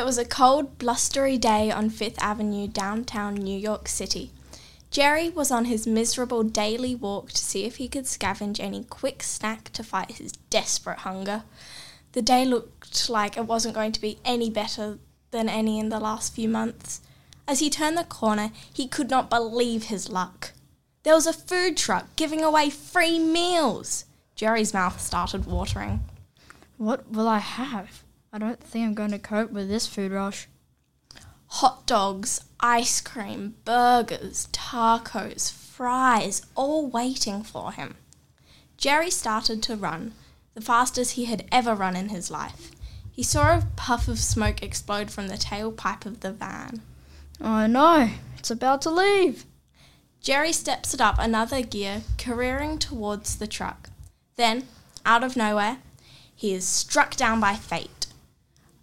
It was a cold, blustery day on Fifth Avenue, downtown New York City. Jerry was on his miserable daily walk to see if he could scavenge any quick snack to fight his desperate hunger. The day looked like it wasn't going to be any better than any in the last few months. As he turned the corner, he could not believe his luck. There was a food truck giving away free meals. Jerry's mouth started watering. What will I have? I don't think I'm going to cope with this food rush. Hot dogs, ice cream, burgers, tacos, fries, all waiting for him. Jerry started to run, the fastest he had ever run in his life. He saw a puff of smoke explode from the tailpipe of the van. Oh no, it's about to leave. Jerry steps it up another gear, careering towards the truck. Then, out of nowhere, he is struck down by fate.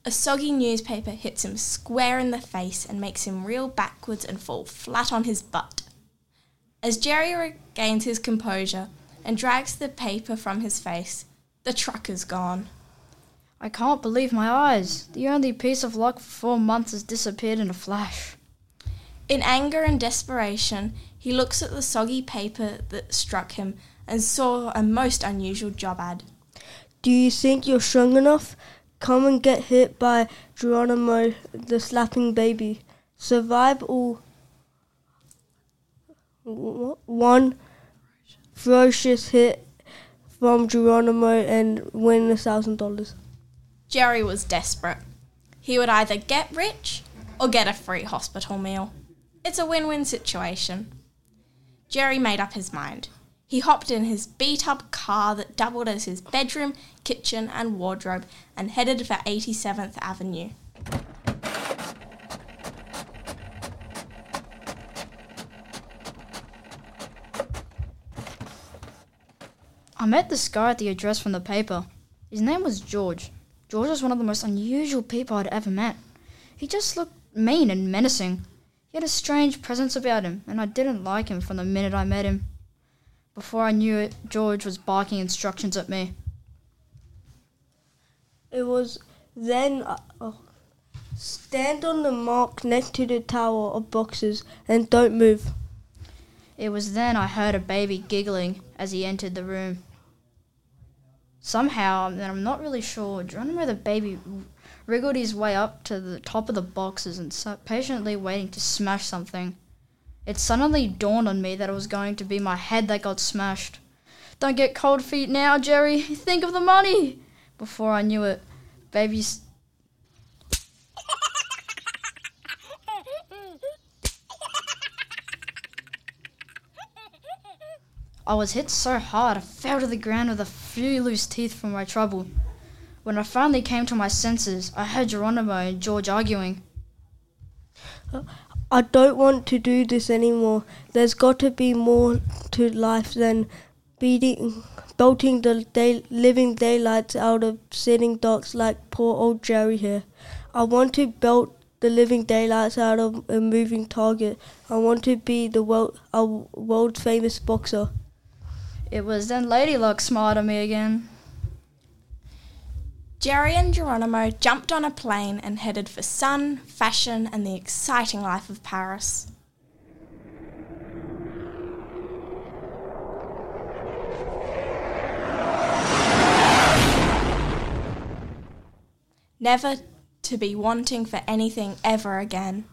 A soggy newspaper hits him square in the face and makes him reel backwards and fall flat on his butt. As Jerry regains his composure and drags the paper from his face, the truck is gone. I can't believe my eyes. The only piece of luck for four months has disappeared in a flash. In anger and desperation, he looks at the soggy paper that struck him and saw a most unusual job ad. Do you think you're strong enough? Come and get hit by Geronimo, the slapping baby. Survive all one ferocious hit from Geronimo and win a thousand dollars. Jerry was desperate. He would either get rich or get a free hospital meal. It's a win win situation. Jerry made up his mind. He hopped in his beat up car that doubled as his bedroom, kitchen, and wardrobe and headed for 87th Avenue. I met this guy at the address from the paper. His name was George. George was one of the most unusual people I'd ever met. He just looked mean and menacing. He had a strange presence about him, and I didn't like him from the minute I met him. Before I knew it, George was barking instructions at me. It was then. Uh, oh. Stand on the mark next to the tower of boxes and don't move. It was then I heard a baby giggling as he entered the room. Somehow, and I'm not really sure, Geronimo the baby wriggled his way up to the top of the boxes and sat patiently waiting to smash something. It suddenly dawned on me that it was going to be my head that got smashed. Don't get cold feet now, Jerry. Think of the money. Before I knew it, baby's I was hit so hard I fell to the ground with a few loose teeth from my trouble. When I finally came to my senses, I heard Geronimo and George arguing. I don't want to do this anymore. There's got to be more to life than beating, belting the day, living daylights out of sitting ducks like poor old Jerry here. I want to belt the living daylights out of a moving target. I want to be the world, a world famous boxer. It was then Lady Luck smiled at me again. Jerry and Geronimo jumped on a plane and headed for sun, fashion, and the exciting life of Paris. Never to be wanting for anything ever again.